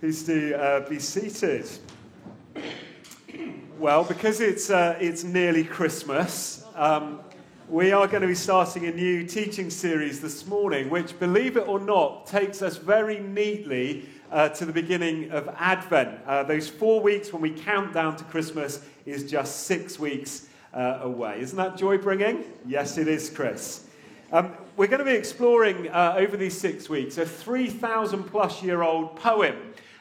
Please do uh, be seated. Well, because it's, uh, it's nearly Christmas, um, we are going to be starting a new teaching series this morning, which, believe it or not, takes us very neatly uh, to the beginning of Advent. Uh, those four weeks when we count down to Christmas is just six weeks uh, away. Isn't that joy bringing? Yes, it is, Chris. Um, we're going to be exploring uh, over these six weeks a 3,000 plus year old poem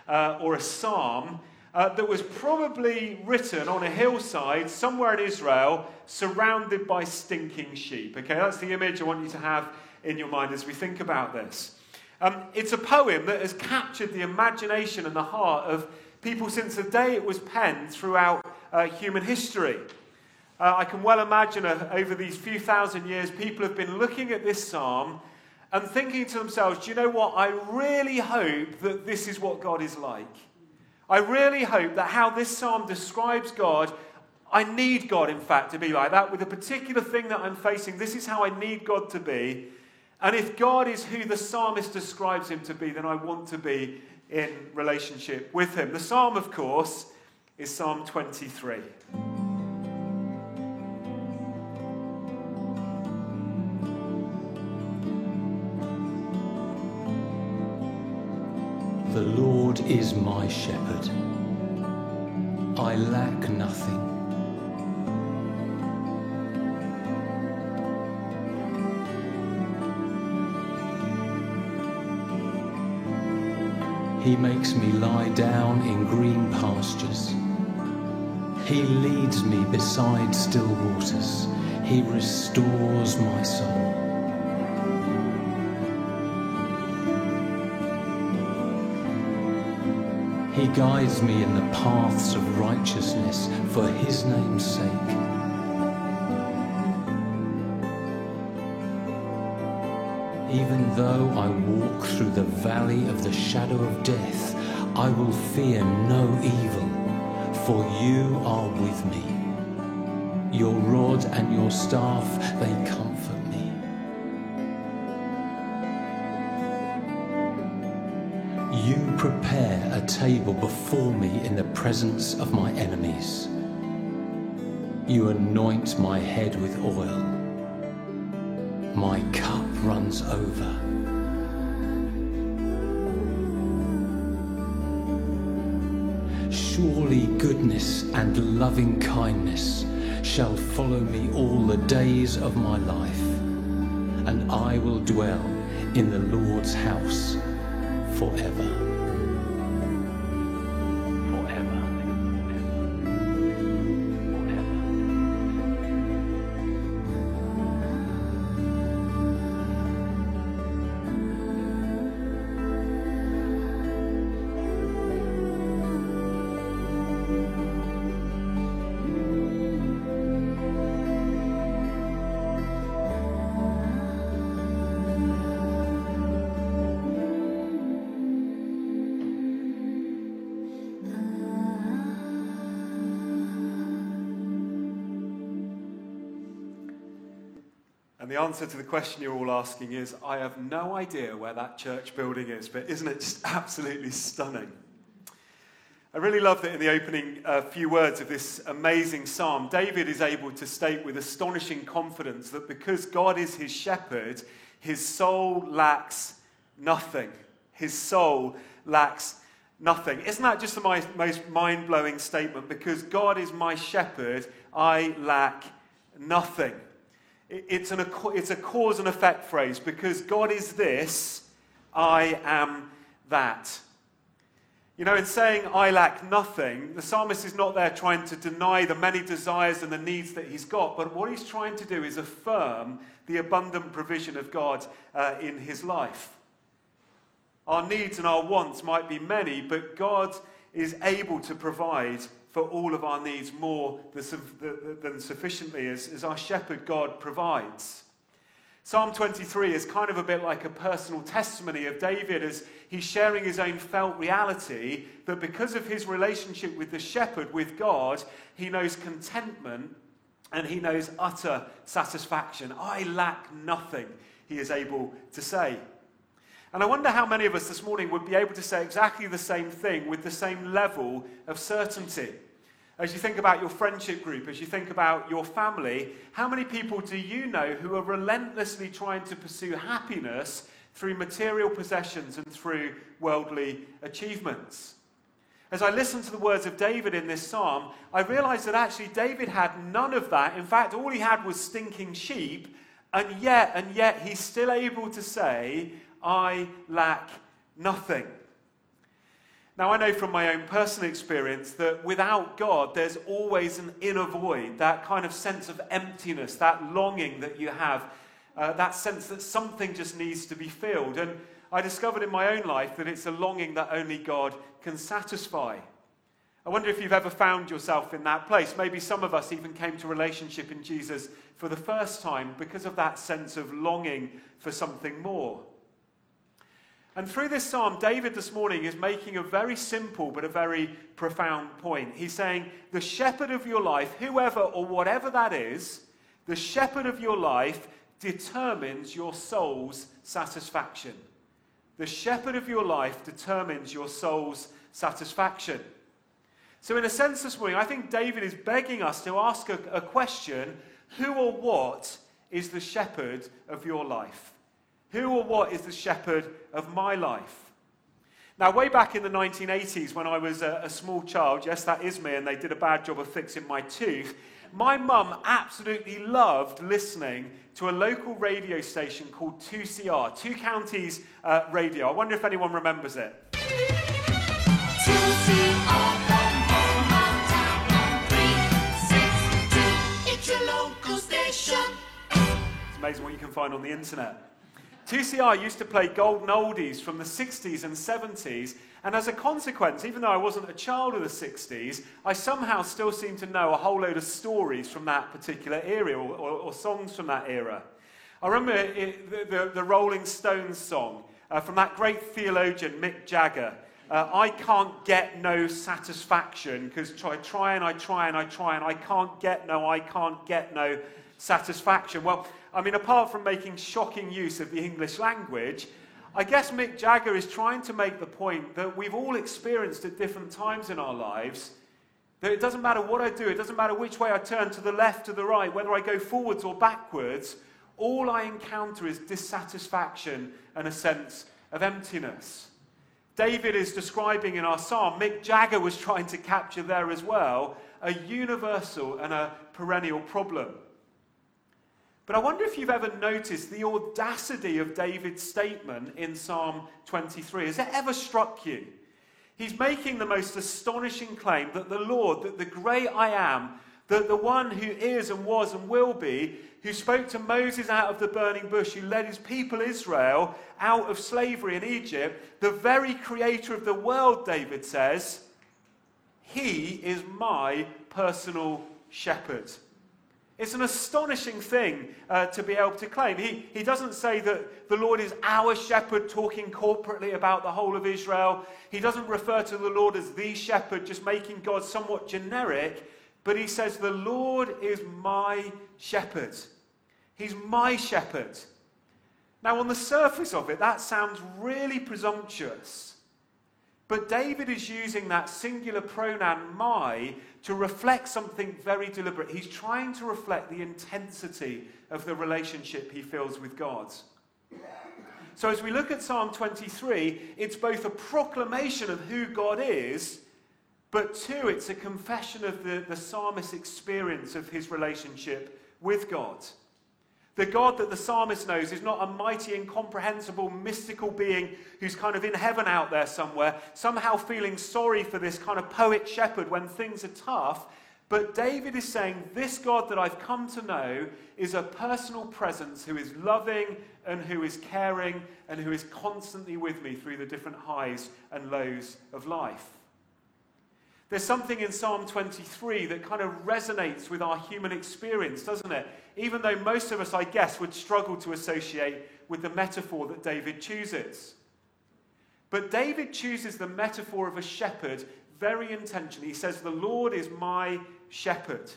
uh, or a psalm uh, that was probably written on a hillside somewhere in Israel, surrounded by stinking sheep. Okay, that's the image I want you to have in your mind as we think about this. Um, it's a poem that has captured the imagination and the heart of people since the day it was penned throughout uh, human history. Uh, I can well imagine uh, over these few thousand years, people have been looking at this psalm and thinking to themselves, do you know what? I really hope that this is what God is like. I really hope that how this psalm describes God, I need God, in fact, to be like that with a particular thing that I'm facing. This is how I need God to be. And if God is who the psalmist describes him to be, then I want to be in relationship with him. The psalm, of course, is Psalm 23. Is my shepherd. I lack nothing. He makes me lie down in green pastures. He leads me beside still waters. He restores my soul. He guides me in the paths of righteousness for his name's sake. Even though I walk through the valley of the shadow of death, I will fear no evil, for you are with me. Your rod and your staff, they comfort me. You prepare a table before me in the presence of my enemies. You anoint my head with oil. My cup runs over. Surely goodness and loving kindness shall follow me all the days of my life, and I will dwell in the Lord's house. Forever. And the answer to the question you're all asking is I have no idea where that church building is, but isn't it just absolutely stunning? I really love that in the opening uh, few words of this amazing psalm, David is able to state with astonishing confidence that because God is his shepherd, his soul lacks nothing. His soul lacks nothing. Isn't that just the most mind blowing statement? Because God is my shepherd, I lack nothing. It's, an, it's a cause and effect phrase because God is this, I am that. You know, in saying I lack nothing, the psalmist is not there trying to deny the many desires and the needs that he's got, but what he's trying to do is affirm the abundant provision of God uh, in his life. Our needs and our wants might be many, but God is able to provide for all of our needs more than sufficiently as, as our shepherd God provides. Psalm 23 is kind of a bit like a personal testimony of David as he's sharing his own felt reality that because of his relationship with the shepherd, with God, he knows contentment and he knows utter satisfaction. I lack nothing, he is able to say. And I wonder how many of us this morning would be able to say exactly the same thing with the same level of certainty. As you think about your friendship group, as you think about your family, how many people do you know who are relentlessly trying to pursue happiness through material possessions and through worldly achievements? As I listened to the words of David in this psalm, I realized that actually David had none of that. In fact, all he had was stinking sheep, and yet, and yet, he's still able to say, I lack nothing. Now, I know from my own personal experience that without God, there's always an inner void, that kind of sense of emptiness, that longing that you have, uh, that sense that something just needs to be filled. And I discovered in my own life that it's a longing that only God can satisfy. I wonder if you've ever found yourself in that place. Maybe some of us even came to relationship in Jesus for the first time because of that sense of longing for something more. And through this psalm, David this morning is making a very simple but a very profound point. He's saying, The shepherd of your life, whoever or whatever that is, the shepherd of your life determines your soul's satisfaction. The shepherd of your life determines your soul's satisfaction. So, in a sense, this morning, I think David is begging us to ask a, a question who or what is the shepherd of your life? Who or what is the shepherd of my life? Now, way back in the 1980s, when I was a, a, small child, yes, that is me, and they did a bad job of fixing my tooth, my mum absolutely loved listening to a local radio station called 2CR, Two Counties uh, Radio. I wonder if anyone remembers it. Amazing what you can find on the internet. 2CR used to play golden oldies from the 60s and 70s, and as a consequence, even though I wasn't a child of the 60s, I somehow still seem to know a whole load of stories from that particular era or, or, or songs from that era. I remember it, the, the, the, Rolling Stones song uh, from that great theologian Mick Jagger. Uh, I can't get no satisfaction because I try and I try and I try and I can't get no, I can't get no satisfaction. Well, I mean, apart from making shocking use of the English language, I guess Mick Jagger is trying to make the point that we've all experienced at different times in our lives that it doesn't matter what I do, it doesn't matter which way I turn, to the left, to the right, whether I go forwards or backwards, all I encounter is dissatisfaction and a sense of emptiness. David is describing in our psalm, Mick Jagger was trying to capture there as well, a universal and a perennial problem. But I wonder if you've ever noticed the audacity of David's statement in Psalm 23. Has it ever struck you? He's making the most astonishing claim that the Lord, that the great I am, that the one who is and was and will be, who spoke to Moses out of the burning bush, who led his people Israel out of slavery in Egypt, the very creator of the world, David says, he is my personal shepherd. It's an astonishing thing uh, to be able to claim. He, he doesn't say that the Lord is our shepherd, talking corporately about the whole of Israel. He doesn't refer to the Lord as the shepherd, just making God somewhat generic. But he says, The Lord is my shepherd. He's my shepherd. Now, on the surface of it, that sounds really presumptuous. But David is using that singular pronoun my to reflect something very deliberate. He's trying to reflect the intensity of the relationship he feels with God. So, as we look at Psalm 23, it's both a proclamation of who God is, but two, it's a confession of the, the psalmist's experience of his relationship with God. The God that the psalmist knows is not a mighty, incomprehensible, mystical being who's kind of in heaven out there somewhere, somehow feeling sorry for this kind of poet shepherd when things are tough. But David is saying, This God that I've come to know is a personal presence who is loving and who is caring and who is constantly with me through the different highs and lows of life. There's something in Psalm 23 that kind of resonates with our human experience, doesn't it? Even though most of us, I guess, would struggle to associate with the metaphor that David chooses. But David chooses the metaphor of a shepherd very intentionally. He says, The Lord is my shepherd.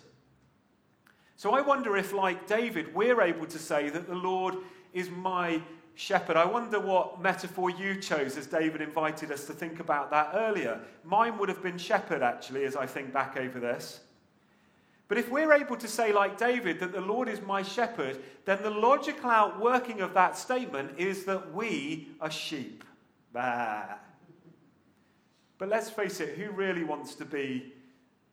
So I wonder if, like David, we're able to say that the Lord is my shepherd. I wonder what metaphor you chose as David invited us to think about that earlier. Mine would have been shepherd, actually, as I think back over this. But if we're able to say, like David, that the Lord is my shepherd, then the logical outworking of that statement is that we are sheep. Bah. But let's face it, who really wants to be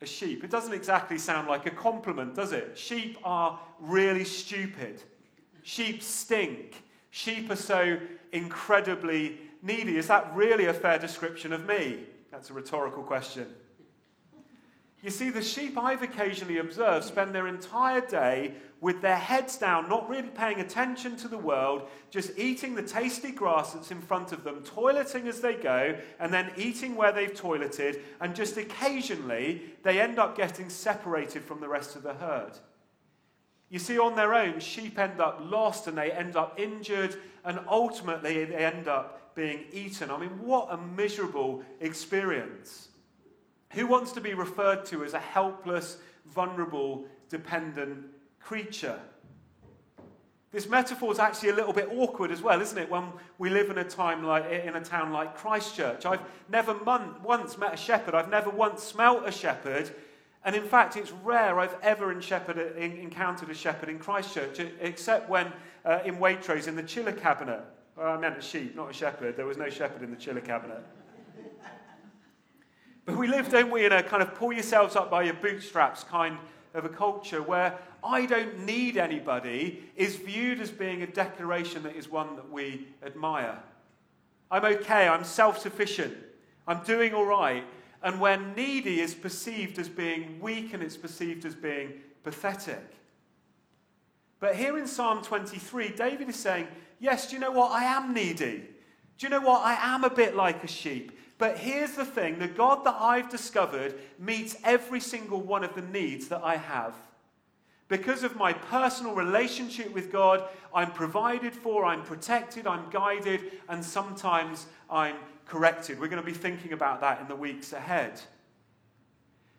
a sheep? It doesn't exactly sound like a compliment, does it? Sheep are really stupid. Sheep stink. Sheep are so incredibly needy. Is that really a fair description of me? That's a rhetorical question. You see, the sheep I've occasionally observed spend their entire day with their heads down, not really paying attention to the world, just eating the tasty grass that's in front of them, toileting as they go, and then eating where they've toileted, and just occasionally they end up getting separated from the rest of the herd. You see, on their own, sheep end up lost and they end up injured, and ultimately they end up being eaten. I mean, what a miserable experience. Who wants to be referred to as a helpless, vulnerable, dependent creature? This metaphor is actually a little bit awkward as well, isn't it? When we live in a time like in a town like Christchurch, I've never mon- once met a shepherd. I've never once smelt a shepherd, and in fact, it's rare I've ever in shepherd, in, encountered a shepherd in Christchurch, except when uh, in Waitrose in the chiller cabinet. Well, I meant a sheep, not a shepherd. There was no shepherd in the chiller cabinet. But we live, don't we, in a kind of pull yourselves up by your bootstraps kind of a culture where I don't need anybody is viewed as being a declaration that is one that we admire. I'm okay, I'm self sufficient, I'm doing all right. And when needy is perceived as being weak and it's perceived as being pathetic. But here in Psalm 23, David is saying, Yes, do you know what? I am needy. Do you know what? I am a bit like a sheep. But here's the thing the God that I've discovered meets every single one of the needs that I have. Because of my personal relationship with God, I'm provided for, I'm protected, I'm guided, and sometimes I'm corrected. We're going to be thinking about that in the weeks ahead.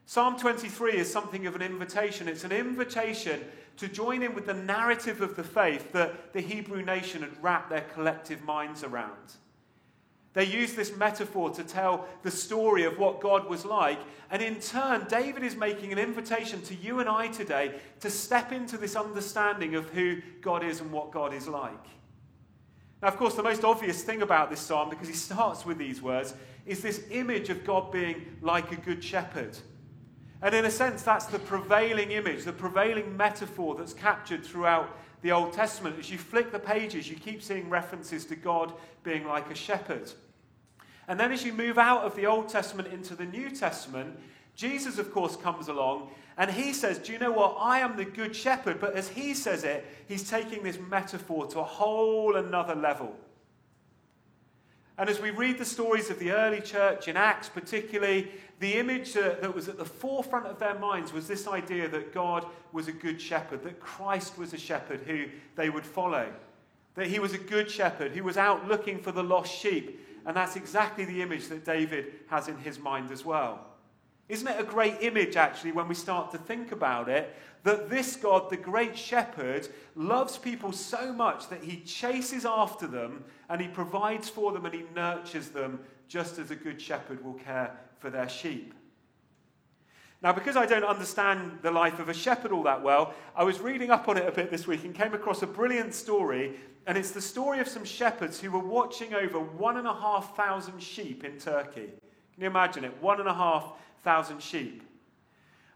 Psalm 23 is something of an invitation. It's an invitation to join in with the narrative of the faith that the Hebrew nation had wrapped their collective minds around. They use this metaphor to tell the story of what God was like. And in turn, David is making an invitation to you and I today to step into this understanding of who God is and what God is like. Now, of course, the most obvious thing about this psalm, because he starts with these words, is this image of God being like a good shepherd. And in a sense, that's the prevailing image, the prevailing metaphor that's captured throughout the Old Testament. As you flick the pages, you keep seeing references to God being like a shepherd. And then as you move out of the Old Testament into the New Testament, Jesus, of course, comes along and he says, Do you know what? I am the good shepherd. But as he says it, he's taking this metaphor to a whole another level. And as we read the stories of the early church in Acts, particularly, the image that was at the forefront of their minds was this idea that God was a good shepherd, that Christ was a shepherd who they would follow, that he was a good shepherd who was out looking for the lost sheep. And that's exactly the image that David has in his mind as well. Isn't it a great image, actually, when we start to think about it, that this God, the great shepherd, loves people so much that he chases after them and he provides for them and he nurtures them just as a good shepherd will care for their sheep. Now, because I don't understand the life of a shepherd all that well, I was reading up on it a bit this week and came across a brilliant story. And it's the story of some shepherds who were watching over one and a half thousand sheep in Turkey. Can you imagine it? One and a half thousand sheep.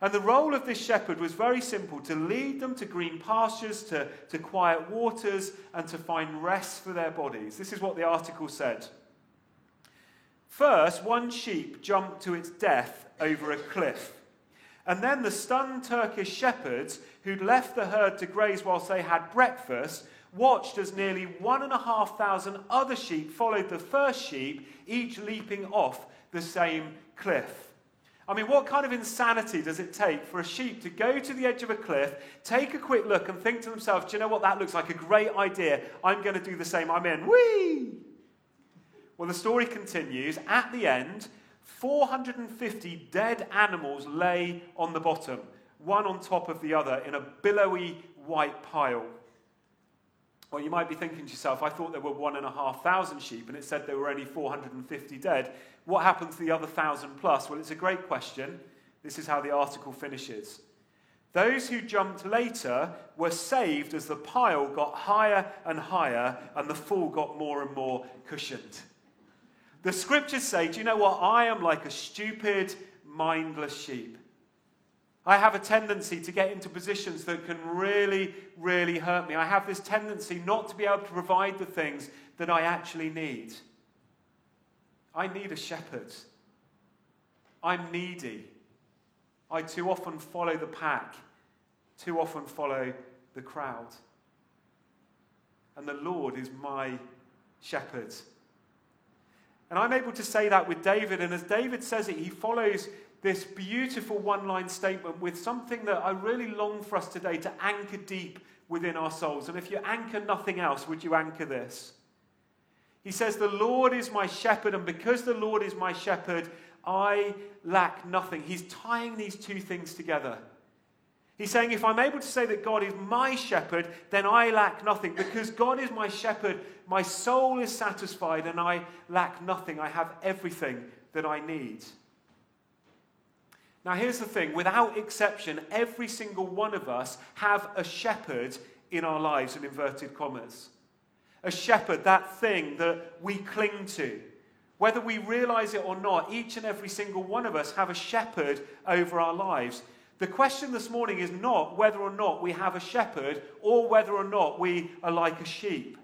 And the role of this shepherd was very simple to lead them to green pastures, to, to quiet waters, and to find rest for their bodies. This is what the article said. First, one sheep jumped to its death over a cliff. And then the stunned Turkish shepherds, who'd left the herd to graze whilst they had breakfast, watched as nearly one and a half thousand other sheep followed the first sheep, each leaping off the same cliff. I mean, what kind of insanity does it take for a sheep to go to the edge of a cliff, take a quick look, and think to themselves, do you know what? That looks like a great idea. I'm going to do the same. I'm in. Whee! Well, the story continues. At the end, 450 dead animals lay on the bottom, one on top of the other, in a billowy white pile. Well, you might be thinking to yourself, I thought there were one and a half thousand sheep, and it said there were only 450 dead. What happened to the other thousand plus? Well, it's a great question. This is how the article finishes. Those who jumped later were saved as the pile got higher and higher and the fall got more and more cushioned. The scriptures say, Do you know what? I am like a stupid, mindless sheep. I have a tendency to get into positions that can really, really hurt me. I have this tendency not to be able to provide the things that I actually need. I need a shepherd. I'm needy. I too often follow the pack, too often follow the crowd. And the Lord is my shepherd. And I'm able to say that with David. And as David says it, he follows this beautiful one line statement with something that I really long for us today to anchor deep within our souls. And if you anchor nothing else, would you anchor this? He says, The Lord is my shepherd, and because the Lord is my shepherd, I lack nothing. He's tying these two things together. He's saying, if I'm able to say that God is my shepherd, then I lack nothing. Because God is my shepherd, my soul is satisfied and I lack nothing. I have everything that I need. Now, here's the thing without exception, every single one of us have a shepherd in our lives, in inverted commas. A shepherd, that thing that we cling to. Whether we realize it or not, each and every single one of us have a shepherd over our lives. The question this morning is not whether or not we have a shepherd or whether or not we are like a sheep.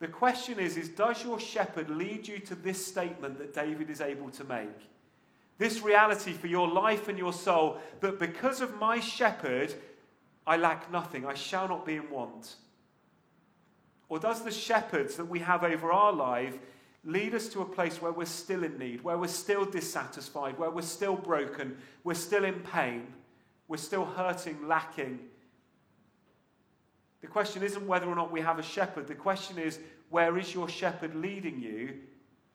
The question is, is does your shepherd lead you to this statement that David is able to make? This reality for your life and your soul that because of my shepherd, I lack nothing, I shall not be in want. Or does the shepherds that we have over our life lead us to a place where we're still in need, where we're still dissatisfied, where we're still broken, we're still in pain, we're still hurting, lacking. The question isn't whether or not we have a shepherd. The question is, where is your shepherd leading you,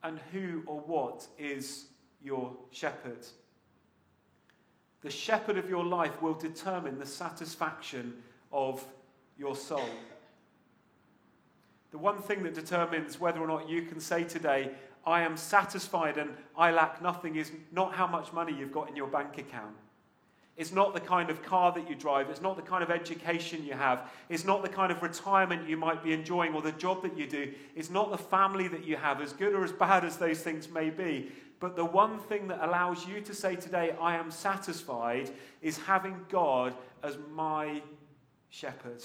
and who or what is your shepherd? The shepherd of your life will determine the satisfaction of your soul. The one thing that determines whether or not you can say today, I am satisfied and I lack nothing, is not how much money you've got in your bank account. It's not the kind of car that you drive. It's not the kind of education you have. It's not the kind of retirement you might be enjoying or the job that you do. It's not the family that you have, as good or as bad as those things may be. But the one thing that allows you to say today, I am satisfied, is having God as my shepherd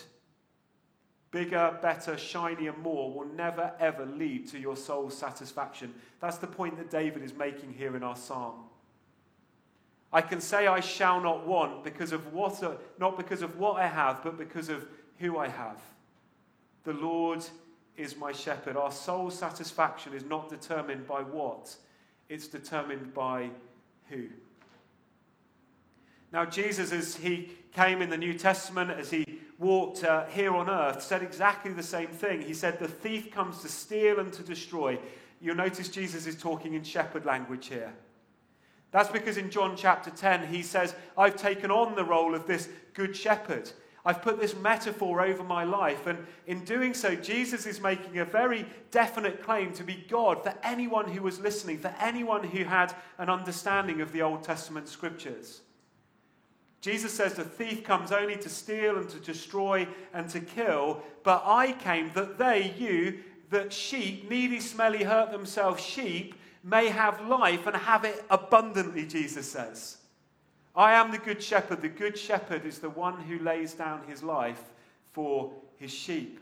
bigger, better, shinier, more will never ever lead to your soul's satisfaction. That's the point that David is making here in our psalm. I can say I shall not want because of what, not because of what I have, but because of who I have. The Lord is my shepherd. Our soul's satisfaction is not determined by what, it's determined by who. Now, Jesus, as he came in the New Testament, as he walked uh, here on earth said exactly the same thing. He said, The thief comes to steal and to destroy. You'll notice Jesus is talking in shepherd language here. That's because in John chapter 10, he says, I've taken on the role of this good shepherd. I've put this metaphor over my life. And in doing so, Jesus is making a very definite claim to be God for anyone who was listening, for anyone who had an understanding of the Old Testament scriptures. Jesus says the thief comes only to steal and to destroy and to kill, but I came that they, you, that sheep, needy, smelly, hurt themselves sheep, may have life and have it abundantly, Jesus says. I am the good shepherd. The good shepherd is the one who lays down his life for his sheep.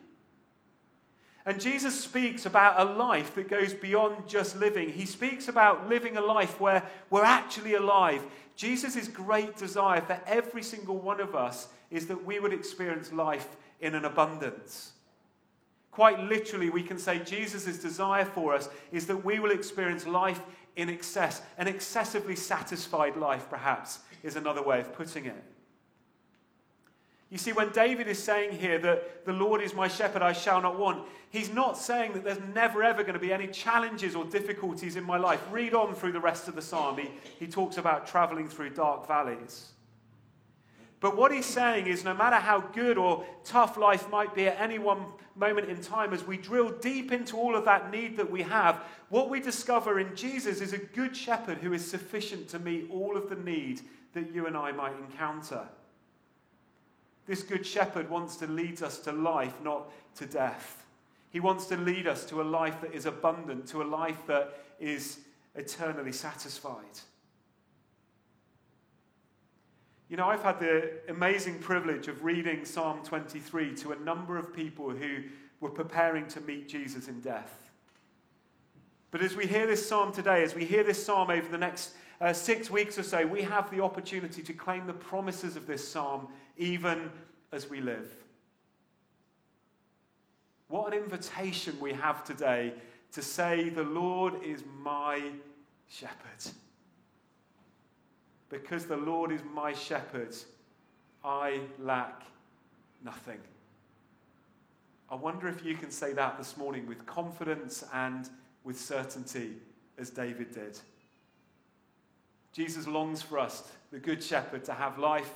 And Jesus speaks about a life that goes beyond just living. He speaks about living a life where we're actually alive. Jesus' great desire for every single one of us is that we would experience life in an abundance. Quite literally, we can say Jesus' desire for us is that we will experience life in excess. An excessively satisfied life, perhaps, is another way of putting it. You see, when David is saying here that the Lord is my shepherd, I shall not want, he's not saying that there's never ever going to be any challenges or difficulties in my life. Read on through the rest of the psalm. He, he talks about traveling through dark valleys. But what he's saying is no matter how good or tough life might be at any one moment in time, as we drill deep into all of that need that we have, what we discover in Jesus is a good shepherd who is sufficient to meet all of the need that you and I might encounter. This good shepherd wants to lead us to life, not to death. He wants to lead us to a life that is abundant, to a life that is eternally satisfied. You know, I've had the amazing privilege of reading Psalm 23 to a number of people who were preparing to meet Jesus in death. But as we hear this psalm today, as we hear this psalm over the next uh, six weeks or so, we have the opportunity to claim the promises of this psalm even as we live. What an invitation we have today to say, The Lord is my shepherd. Because the Lord is my shepherd, I lack nothing. I wonder if you can say that this morning with confidence and with certainty, as David did. Jesus longs for us, the Good Shepherd, to have life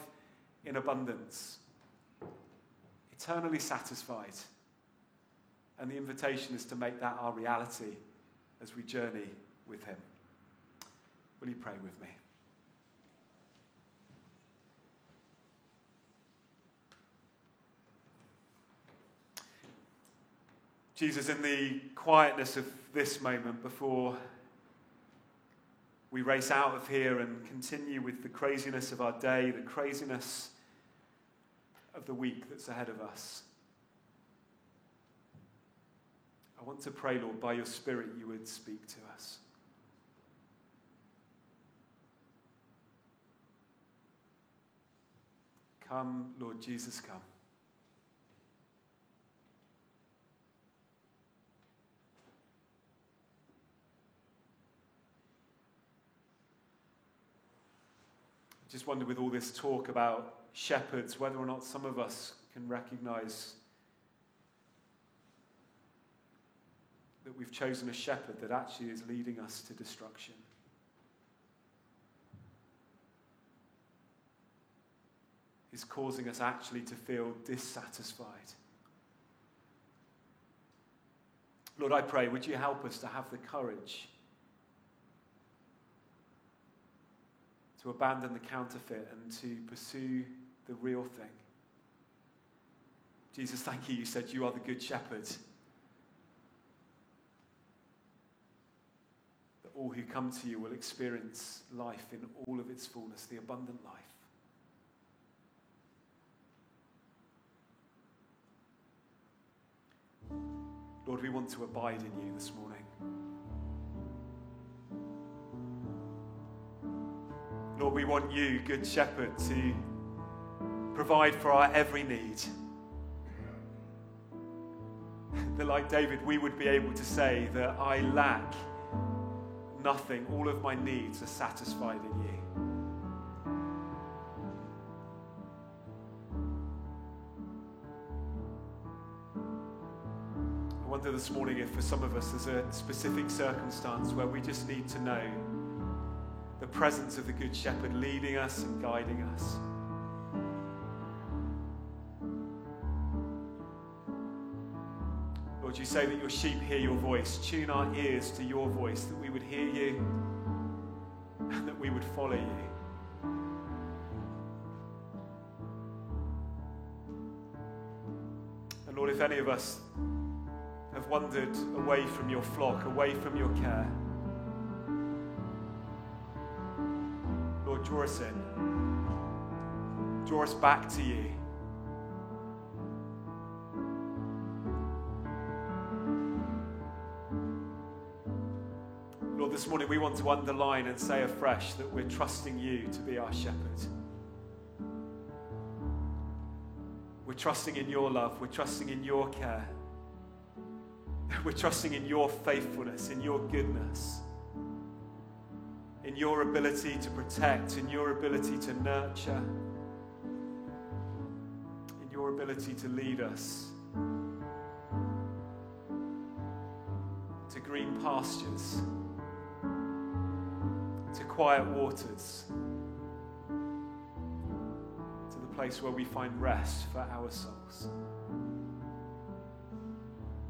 in abundance, eternally satisfied. And the invitation is to make that our reality as we journey with Him. Will you pray with me? Jesus, in the quietness of this moment before we race out of here and continue with the craziness of our day, the craziness of the week that's ahead of us, I want to pray, Lord, by your Spirit, you would speak to us. Come, Lord Jesus, come. Just wonder with all this talk about shepherds, whether or not some of us can recognize that we've chosen a shepherd that actually is leading us to destruction. Is causing us actually to feel dissatisfied. Lord, I pray, would you help us to have the courage to abandon the counterfeit and to pursue the real thing. Jesus, thank you. You said you are the good shepherd. That all who come to you will experience life in all of its fullness, the abundant life. Lord, we want to abide in you this morning. Lord, we want you, Good Shepherd, to provide for our every need. That, like David, we would be able to say that I lack nothing. All of my needs are satisfied in you. I wonder this morning if for some of us there's a specific circumstance where we just need to know the presence of the Good Shepherd leading us and guiding us. Lord, you say that your sheep hear your voice. Tune our ears to your voice, that we would hear you and that we would follow you. And Lord, if any of us have wandered away from your flock, away from your care, draw us in. Draw us back to you. Lord, this morning we want to underline and say afresh that we're trusting you to be our shepherd. We're trusting in your love. We're trusting in your care. We're trusting in your faithfulness, in your goodness in your ability to protect, in your ability to nurture, in your ability to lead us to green pastures, to quiet waters, to the place where we find rest for our souls.